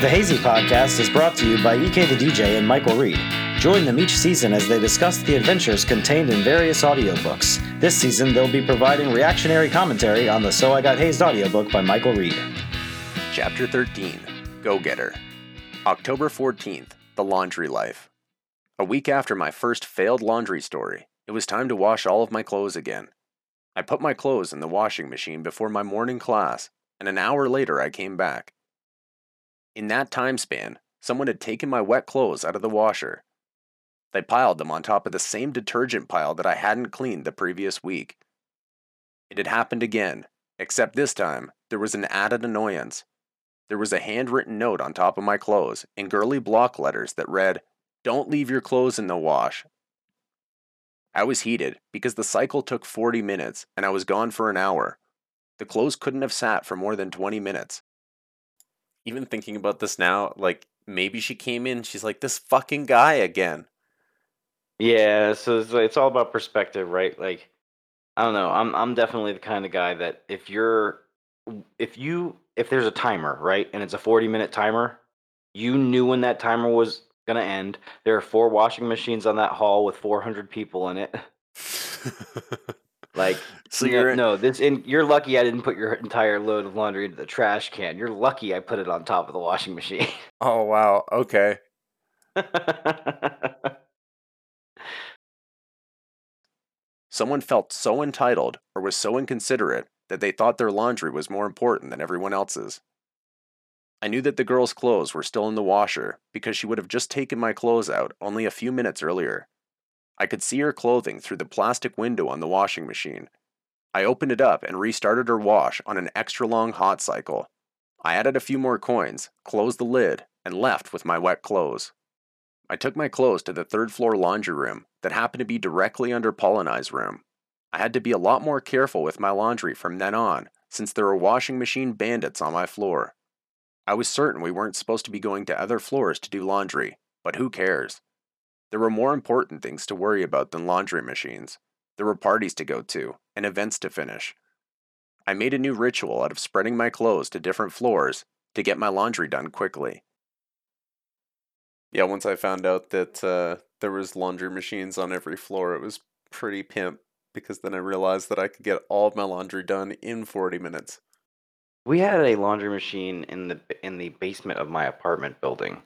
The Hazy Podcast is brought to you by EK the DJ and Michael Reed. Join them each season as they discuss the adventures contained in various audiobooks. This season, they'll be providing reactionary commentary on the So I Got Hazed audiobook by Michael Reed. Chapter 13 Go Getter. October 14th The Laundry Life. A week after my first failed laundry story, it was time to wash all of my clothes again. I put my clothes in the washing machine before my morning class, and an hour later I came back. In that time span, someone had taken my wet clothes out of the washer. They piled them on top of the same detergent pile that I hadn't cleaned the previous week. It had happened again, except this time there was an added annoyance. There was a handwritten note on top of my clothes in girly block letters that read, Don't leave your clothes in the wash. I was heated because the cycle took 40 minutes and I was gone for an hour. The clothes couldn't have sat for more than 20 minutes even thinking about this now, like maybe she came in, she's like this fucking guy again. Yeah, so it's, it's all about perspective, right? Like, I don't know. I'm I'm definitely the kind of guy that if you're if you if there's a timer, right, and it's a 40 minute timer, you knew when that timer was gonna end. There are four washing machines on that hall with 400 people in it. Like, So no, you're no, this and you're lucky I didn't put your entire load of laundry into the trash can. You're lucky I put it on top of the washing machine. Oh wow, okay. Someone felt so entitled or was so inconsiderate that they thought their laundry was more important than everyone else's. I knew that the girl's clothes were still in the washer because she would have just taken my clothes out only a few minutes earlier. I could see her clothing through the plastic window on the washing machine. I opened it up and restarted her wash on an extra long hot cycle. I added a few more coins, closed the lid, and left with my wet clothes. I took my clothes to the third floor laundry room that happened to be directly under Paul and I's room. I had to be a lot more careful with my laundry from then on, since there were washing machine bandits on my floor. I was certain we weren't supposed to be going to other floors to do laundry, but who cares? There were more important things to worry about than laundry machines. There were parties to go to and events to finish. I made a new ritual out of spreading my clothes to different floors to get my laundry done quickly. Yeah, once I found out that uh, there was laundry machines on every floor, it was pretty pimp because then I realized that I could get all of my laundry done in 40 minutes. we had a laundry machine in the in the basement of my apartment building,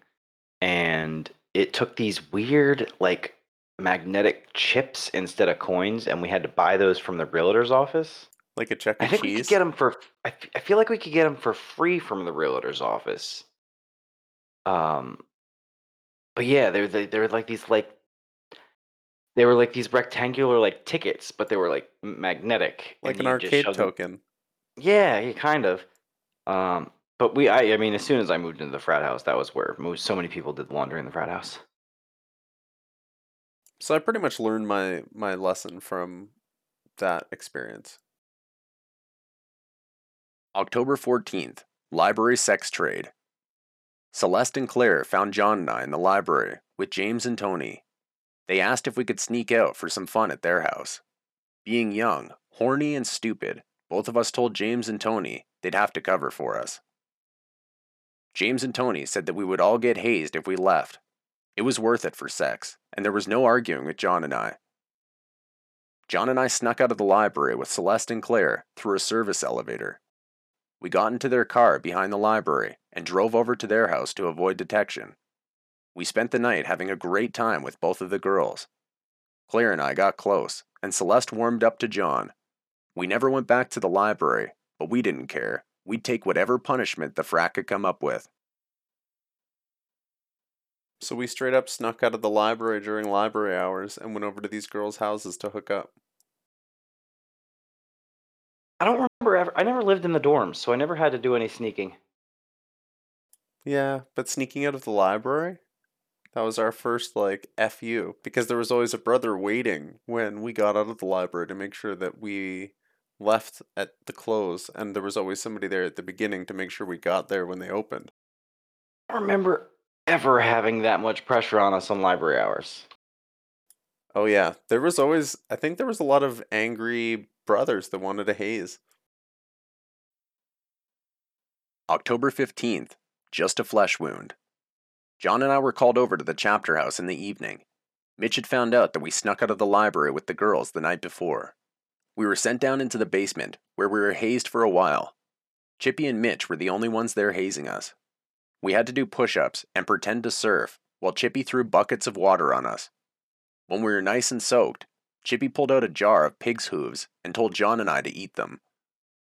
and it took these weird like magnetic chips instead of coins, and we had to buy those from the realtor's office. Like a Chuck I think we could Cheese. get them for. I, f- I feel like we could get them for free from the realtor's office. Um, but yeah, they're they, they're like these like they were like these rectangular like tickets, but they were like magnetic, like and an you just arcade shoved token. Yeah, yeah, kind of. Um, but we, I, I mean, as soon as I moved into the frat house, that was where most, so many people did laundry in the frat house. So I pretty much learned my my lesson from that experience. October 14th, Library Sex Trade. Celeste and Claire found John and I in the library with James and Tony. They asked if we could sneak out for some fun at their house. Being young, horny, and stupid, both of us told James and Tony they'd have to cover for us. James and Tony said that we would all get hazed if we left. It was worth it for sex, and there was no arguing with John and I. John and I snuck out of the library with Celeste and Claire through a service elevator. We got into their car behind the library and drove over to their house to avoid detection. We spent the night having a great time with both of the girls. Claire and I got close, and Celeste warmed up to John. We never went back to the library, but we didn't care. We'd take whatever punishment the frat could come up with. So we straight up snuck out of the library during library hours and went over to these girls' houses to hook up. I don't remember ever. I never lived in the dorms, so I never had to do any sneaking. Yeah, but sneaking out of the library? That was our first, like, FU, because there was always a brother waiting when we got out of the library to make sure that we left at the close, and there was always somebody there at the beginning to make sure we got there when they opened. I don't remember ever having that much pressure on us on library hours. Oh, yeah, there was always, I think there was a lot of angry brothers that wanted a haze. October 15th, just a flesh wound. John and I were called over to the chapter house in the evening. Mitch had found out that we snuck out of the library with the girls the night before. We were sent down into the basement, where we were hazed for a while. Chippy and Mitch were the only ones there hazing us. We had to do push ups and pretend to surf, while Chippy threw buckets of water on us. When we were nice and soaked, Chippy pulled out a jar of pig's hooves and told John and I to eat them.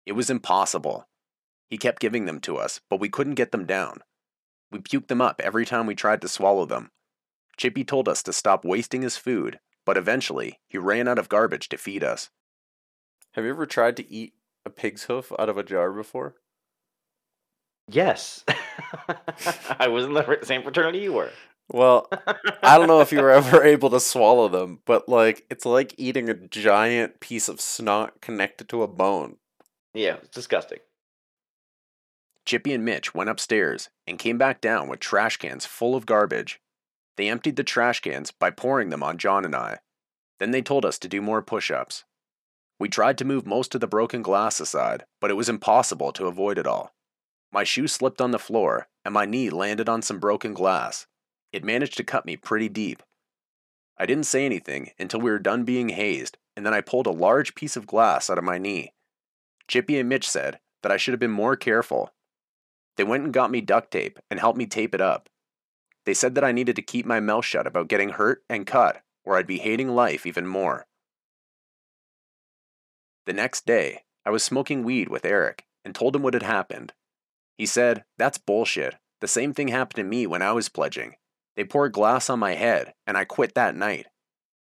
It was impossible. He kept giving them to us, but we couldn't get them down. We puked them up every time we tried to swallow them. Chippy told us to stop wasting his food, but eventually he ran out of garbage to feed us. Have you ever tried to eat a pig's hoof out of a jar before? Yes. I was in the same fraternity you were. Well, I don't know if you were ever able to swallow them, but like it's like eating a giant piece of snot connected to a bone. Yeah, it's disgusting. Chippy and Mitch went upstairs and came back down with trash cans full of garbage. They emptied the trash cans by pouring them on John and I. Then they told us to do more push ups. We tried to move most of the broken glass aside, but it was impossible to avoid it all. My shoe slipped on the floor, and my knee landed on some broken glass. It managed to cut me pretty deep. I didn't say anything until we were done being hazed, and then I pulled a large piece of glass out of my knee. Chippy and Mitch said that I should have been more careful. They went and got me duct tape and helped me tape it up. They said that I needed to keep my mouth shut about getting hurt and cut, or I'd be hating life even more. The next day, I was smoking weed with Eric and told him what had happened. He said, That's bullshit. The same thing happened to me when I was pledging. They poured glass on my head, and I quit that night.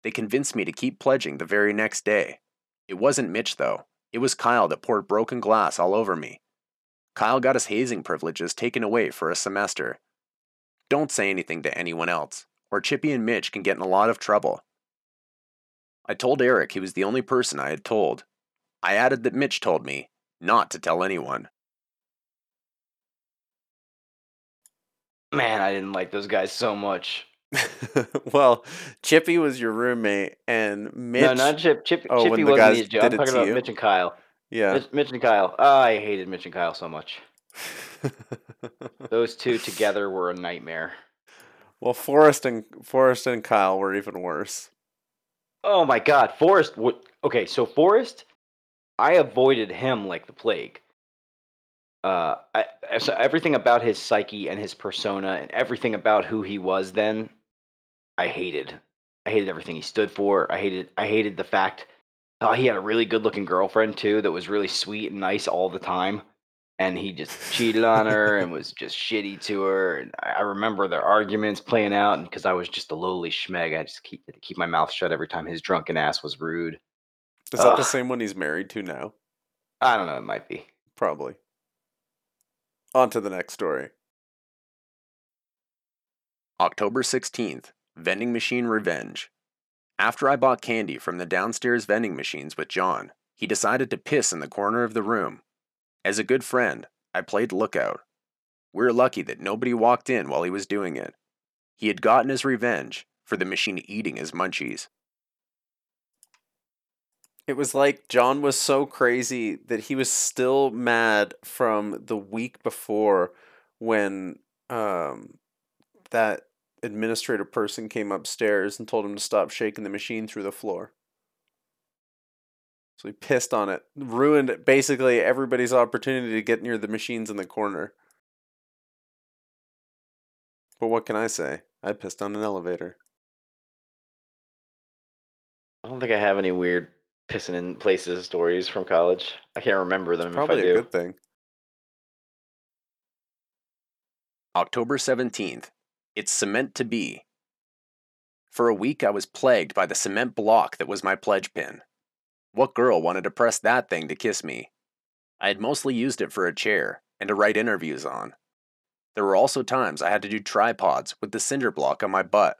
They convinced me to keep pledging the very next day. It wasn't Mitch, though. It was Kyle that poured broken glass all over me. Kyle got his hazing privileges taken away for a semester. Don't say anything to anyone else, or Chippy and Mitch can get in a lot of trouble. I told Eric he was the only person I had told. I added that Mitch told me not to tell anyone. Man, I didn't like those guys so much. well, Chippy was your roommate, and Mitch. No, not Chip. Chip Oh, Chippy wasn't the issue. I'm talking about you? Mitch and Kyle. Yeah. Mitch, Mitch and Kyle. Oh, I hated Mitch and Kyle so much. Those two together were a nightmare. well, Forrest and Forrest and Kyle were even worse. Oh my God, Forrest. Would, okay, so Forrest, I avoided him like the plague. Uh, I, so everything about his psyche and his persona and everything about who he was then, I hated. I hated everything he stood for. I hated. I hated the fact. Oh, he had a really good-looking girlfriend too that was really sweet and nice all the time, and he just cheated on her and was just shitty to her. And I remember their arguments playing out, and because I was just a lowly schmeg, I just keep keep my mouth shut every time his drunken ass was rude. Is that the same one he's married to now? I don't know. It might be. Probably. On to the next story. October 16th, vending machine revenge. After I bought candy from the downstairs vending machines with John, he decided to piss in the corner of the room. As a good friend, I played lookout. We're lucky that nobody walked in while he was doing it. He had gotten his revenge for the machine eating his munchies. It was like John was so crazy that he was still mad from the week before when um that administrative person came upstairs and told him to stop shaking the machine through the floor. So he pissed on it, ruined basically everybody's opportunity to get near the machines in the corner. But what can I say? I pissed on an elevator. I don't think I have any weird pissing in places stories from college. I can't remember them if I Probably a do. good thing. October 17th. It's cement to be. For a week, I was plagued by the cement block that was my pledge pin. What girl wanted to press that thing to kiss me? I had mostly used it for a chair and to write interviews on. There were also times I had to do tripods with the cinder block on my butt.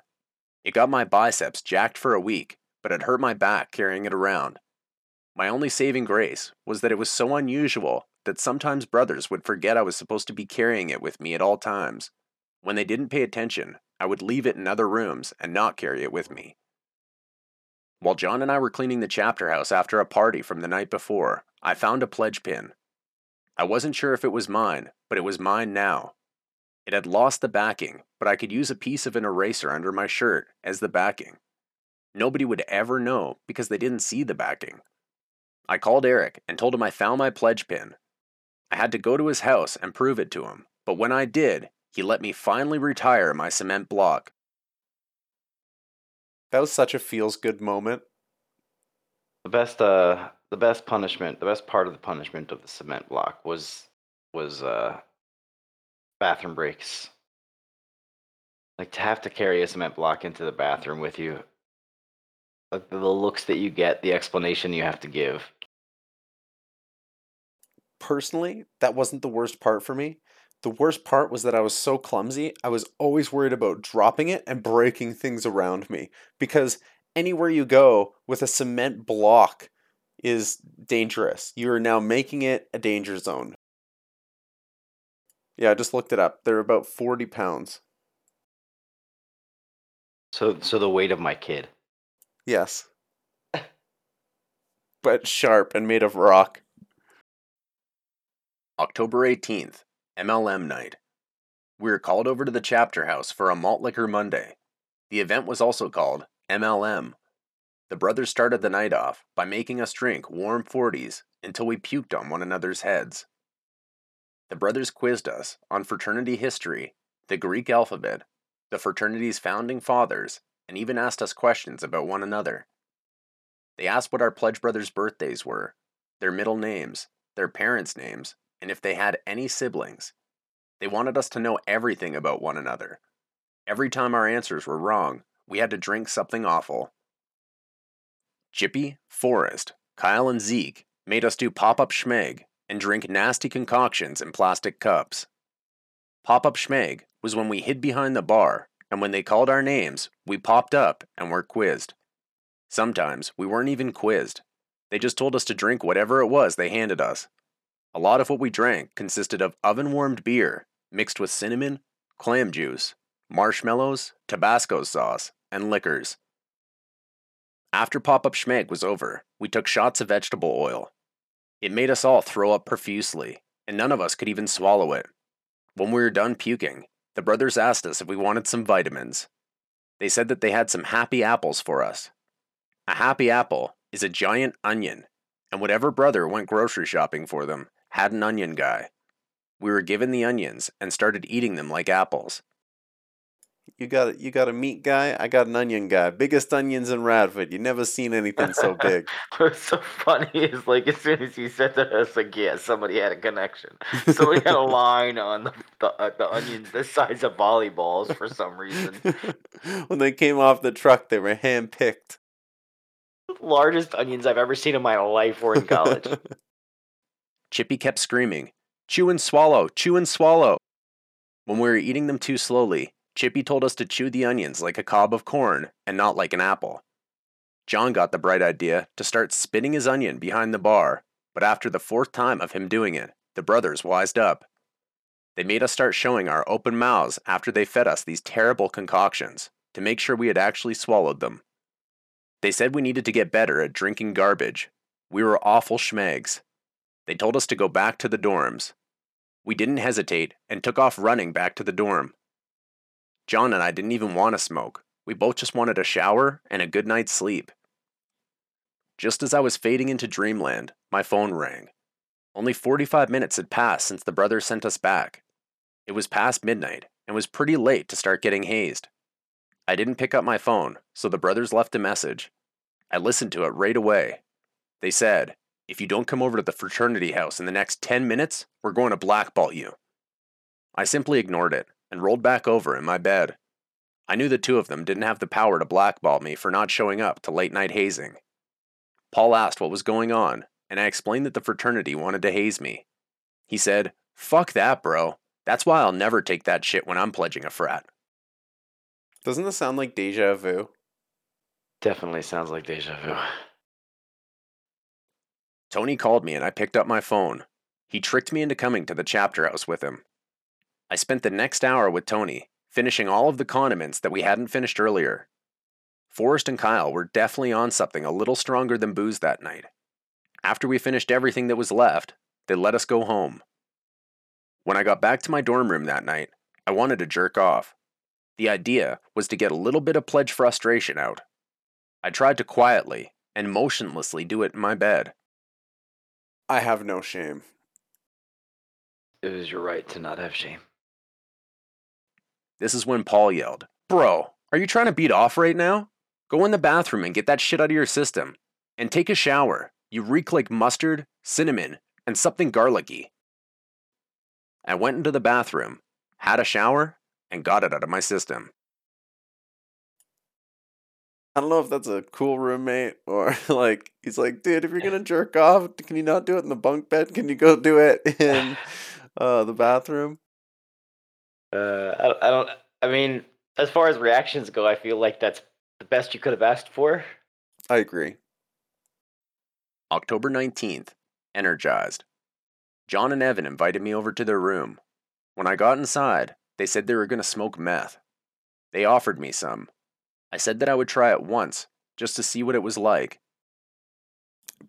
It got my biceps jacked for a week, but it hurt my back carrying it around. My only saving grace was that it was so unusual that sometimes brothers would forget I was supposed to be carrying it with me at all times. When they didn't pay attention, I would leave it in other rooms and not carry it with me. While John and I were cleaning the chapter house after a party from the night before, I found a pledge pin. I wasn't sure if it was mine, but it was mine now. It had lost the backing, but I could use a piece of an eraser under my shirt as the backing. Nobody would ever know because they didn't see the backing. I called Eric and told him I found my pledge pin. I had to go to his house and prove it to him, but when I did, he let me finally retire my cement block. That was such a feels good moment. The best, uh, the best punishment, the best part of the punishment of the cement block was was uh, bathroom breaks. Like to have to carry a cement block into the bathroom with you. Like the looks that you get, the explanation you have to give. Personally, that wasn't the worst part for me. The worst part was that I was so clumsy, I was always worried about dropping it and breaking things around me. Because anywhere you go with a cement block is dangerous. You are now making it a danger zone. Yeah, I just looked it up. They're about 40 pounds. So, so the weight of my kid. Yes. but sharp and made of rock. October 18th, MLM night. We were called over to the chapter house for a malt liquor Monday. The event was also called MLM. The brothers started the night off by making us drink warm 40s until we puked on one another's heads. The brothers quizzed us on fraternity history, the Greek alphabet, the fraternity's founding fathers, and even asked us questions about one another. They asked what our pledge brothers' birthdays were, their middle names, their parents' names, and if they had any siblings. They wanted us to know everything about one another. Every time our answers were wrong, we had to drink something awful. Chippy, Forrest, Kyle, and Zeke made us do pop up schmeg and drink nasty concoctions in plastic cups. Pop up schmeg was when we hid behind the bar, and when they called our names, we popped up and were quizzed. Sometimes we weren't even quizzed. They just told us to drink whatever it was they handed us. A lot of what we drank consisted of oven warmed beer mixed with cinnamon, clam juice, marshmallows, Tabasco sauce, and liquors. After Pop Up Schmeg was over, we took shots of vegetable oil. It made us all throw up profusely, and none of us could even swallow it. When we were done puking, the brothers asked us if we wanted some vitamins. They said that they had some happy apples for us. A happy apple is a giant onion, and whatever brother went grocery shopping for them had an onion guy. We were given the onions and started eating them like apples. You got a, you got a meat guy. I got an onion guy. Biggest onions in Radford. You never seen anything so big. What's so funny is like as soon as he said that, I was like, yeah, somebody had a connection. Somebody had a line on the the, uh, the onions the size of volleyballs for some reason. when they came off the truck, they were hand picked. Largest onions I've ever seen in my life were in college. Chippy kept screaming, Chew and swallow, chew and swallow. When we were eating them too slowly, Chippy told us to chew the onions like a cob of corn and not like an apple. John got the bright idea to start spinning his onion behind the bar, but after the fourth time of him doing it, the brothers wised up. They made us start showing our open mouths after they fed us these terrible concoctions to make sure we had actually swallowed them. They said we needed to get better at drinking garbage. We were awful schmegs. They told us to go back to the dorms. We didn't hesitate and took off running back to the dorm. John and I didn't even want to smoke. We both just wanted a shower and a good night's sleep. Just as I was fading into dreamland, my phone rang. Only 45 minutes had passed since the brothers sent us back. It was past midnight and was pretty late to start getting hazed. I didn't pick up my phone, so the brothers left a message. I listened to it right away. They said, If you don't come over to the fraternity house in the next 10 minutes, we're going to blackball you. I simply ignored it and rolled back over in my bed. I knew the two of them didn't have the power to blackball me for not showing up to late night hazing. Paul asked what was going on, and I explained that the fraternity wanted to haze me. He said, Fuck that, bro. That's why I'll never take that shit when I'm pledging a frat. Doesn't this sound like deja vu? Definitely sounds like deja vu. Tony called me and I picked up my phone. He tricked me into coming to the chapter house with him. I spent the next hour with Tony, finishing all of the condiments that we hadn't finished earlier. Forrest and Kyle were definitely on something a little stronger than booze that night. After we finished everything that was left, they let us go home. When I got back to my dorm room that night, I wanted to jerk off. The idea was to get a little bit of pledge frustration out. I tried to quietly and motionlessly do it in my bed. I have no shame. It was your right to not have shame. This is when Paul yelled, Bro, are you trying to beat off right now? Go in the bathroom and get that shit out of your system. And take a shower. You reek like mustard, cinnamon, and something garlicky. I went into the bathroom, had a shower, and got it out of my system. I don't know if that's a cool roommate or like he's like, dude, if you're gonna jerk off, can you not do it in the bunk bed? Can you go do it in uh, the bathroom? Uh, I, I don't. I mean, as far as reactions go, I feel like that's the best you could have asked for. I agree. October 19th, energized. John and Evan invited me over to their room. When I got inside, they said they were going to smoke meth. They offered me some. I said that I would try it once, just to see what it was like.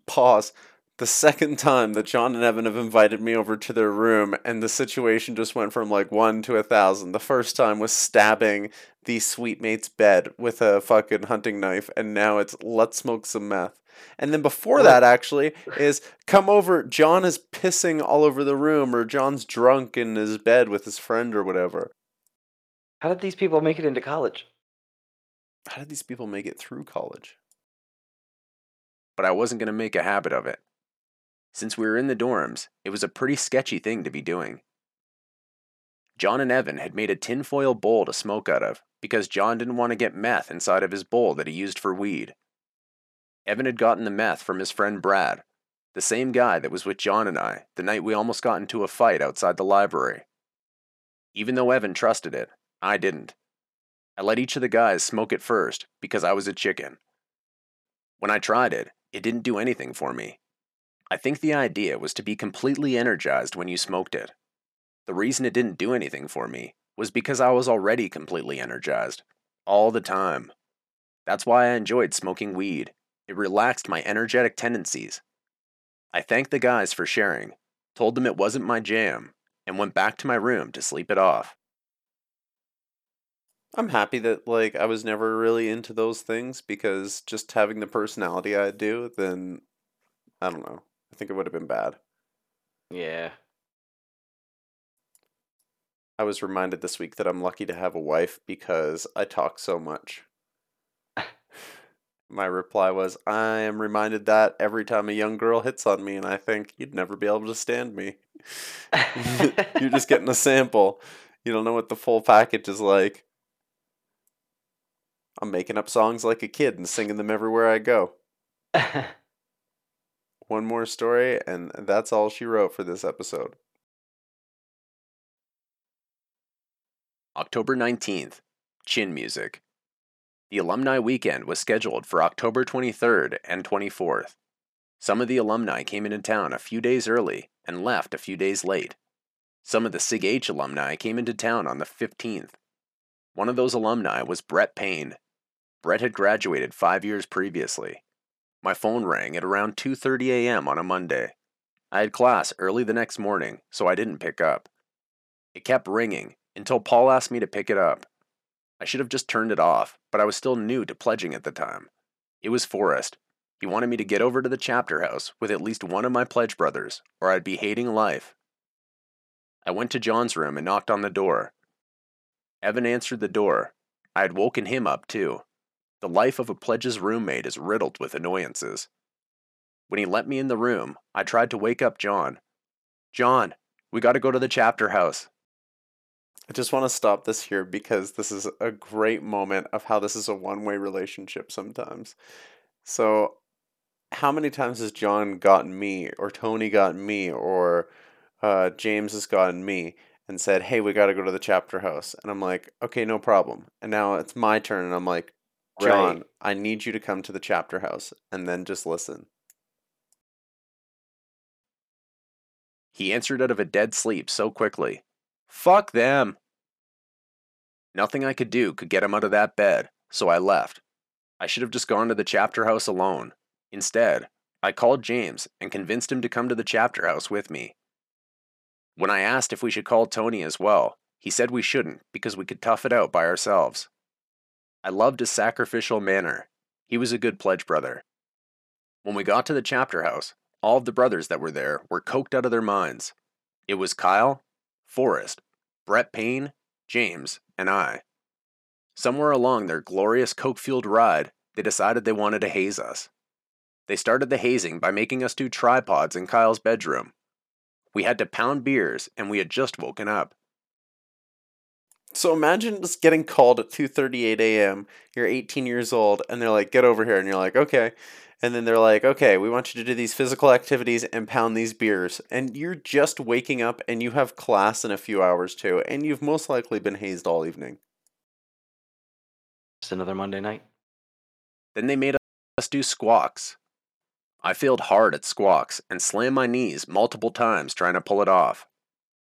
Pause. The second time that John and Evan have invited me over to their room, and the situation just went from like one to a thousand. The first time was stabbing the suite mate's bed with a fucking hunting knife, and now it's let's smoke some meth. And then before that, actually, is come over. John is pissing all over the room, or John's drunk in his bed with his friend or whatever. How did these people make it into college? How did these people make it through college? But I wasn't going to make a habit of it. Since we were in the dorms, it was a pretty sketchy thing to be doing. John and Evan had made a tinfoil bowl to smoke out of because John didn't want to get meth inside of his bowl that he used for weed. Evan had gotten the meth from his friend Brad, the same guy that was with John and I the night we almost got into a fight outside the library. Even though Evan trusted it, I didn't. I let each of the guys smoke it first because I was a chicken. When I tried it, it didn't do anything for me. I think the idea was to be completely energized when you smoked it. The reason it didn't do anything for me was because I was already completely energized, all the time. That's why I enjoyed smoking weed. It relaxed my energetic tendencies. I thanked the guys for sharing, told them it wasn't my jam, and went back to my room to sleep it off. I'm happy that like I was never really into those things because just having the personality I do, then I don't know. I think it would have been bad. Yeah. I was reminded this week that I'm lucky to have a wife because I talk so much. My reply was, I am reminded that every time a young girl hits on me, and I think you'd never be able to stand me. You're just getting a sample. You don't know what the full package is like. I'm making up songs like a kid and singing them everywhere I go. One more story, and that's all she wrote for this episode. October 19th, Chin Music. The alumni weekend was scheduled for October 23rd and 24th. Some of the alumni came into town a few days early and left a few days late. Some of the SIG H alumni came into town on the 15th. One of those alumni was Brett Payne. Brett had graduated five years previously. My phone rang at around 2:30 a.m. on a Monday. I had class early the next morning, so I didn't pick up. It kept ringing until Paul asked me to pick it up. I should have just turned it off, but I was still new to pledging at the time. It was Forrest. He wanted me to get over to the chapter house with at least one of my pledge brothers, or I'd be hating life. I went to John's room and knocked on the door. Evan answered the door. I had woken him up too. The life of a pledge's roommate is riddled with annoyances. When he let me in the room, I tried to wake up John. John, we gotta go to the chapter house. I just want to stop this here because this is a great moment of how this is a one way relationship sometimes. So, how many times has John gotten me, or Tony gotten me, or uh, James has gotten me and said, Hey, we got to go to the chapter house? And I'm like, Okay, no problem. And now it's my turn, and I'm like, John, Right. I need you to come to the chapter house and then just listen. He answered out of a dead sleep so quickly. Fuck them. Nothing I could do could get him out of that bed, so I left. I should have just gone to the chapter house alone. Instead, I called James and convinced him to come to the chapter house with me. When I asked if we should call Tony as well, He said we shouldn't because we could tough it out by ourselves. I loved his sacrificial manner. He was a good pledge brother. When we got to the chapter house, all of the brothers that were there were coked out of their minds. It was Kyle, Forrest, Brett Payne, James, and I. Somewhere along their glorious coke fueled ride, they decided they wanted to haze us. They started the hazing by making us do tripods in Kyle's bedroom. We had to pound beers, and we had just woken up. So imagine just getting called at 2:38 a.m. You're 18 years old and they're like get over here and you're like okay. And then they're like okay, we want you to do these physical activities and pound these beers and you're just waking up and you have class in a few hours too and you've most likely been hazed all evening. Just another Monday night. Then they made us do squawks. I failed hard at squawks and slammed my knees multiple times trying to pull it off.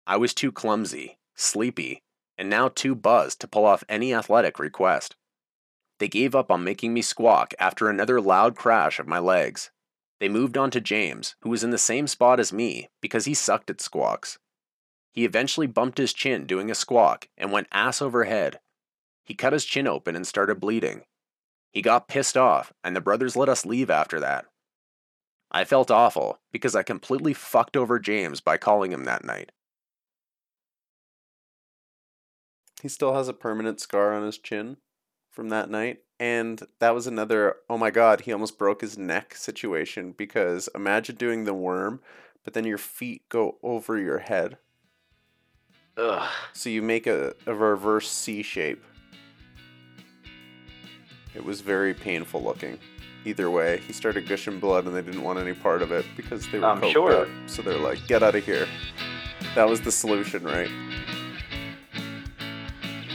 I was too clumsy, sleepy, and now too buzzed to pull off any athletic request. They gave up on making me squawk after another loud crash of my legs. They moved on to James, who was in the same spot as me because he sucked at squawks. He eventually bumped his chin doing a squawk and went ass over head. He cut his chin open and started bleeding. He got pissed off, and the brothers let us leave after that. I felt awful because I completely fucked over James by calling him that night. He still has a permanent scar on his chin from that night. And that was another, oh my god, he almost broke his neck situation because imagine doing the worm, but then your feet go over your head. Ugh. So you make a, a reverse C shape. It was very painful looking. Either way, he started gushing blood and they didn't want any part of it because they were I'm sure. up. So they're like, get out of here. That was the solution, right?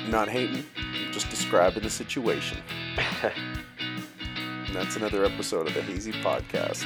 Not hating, just describing the situation. And that's another episode of the Hazy Podcast.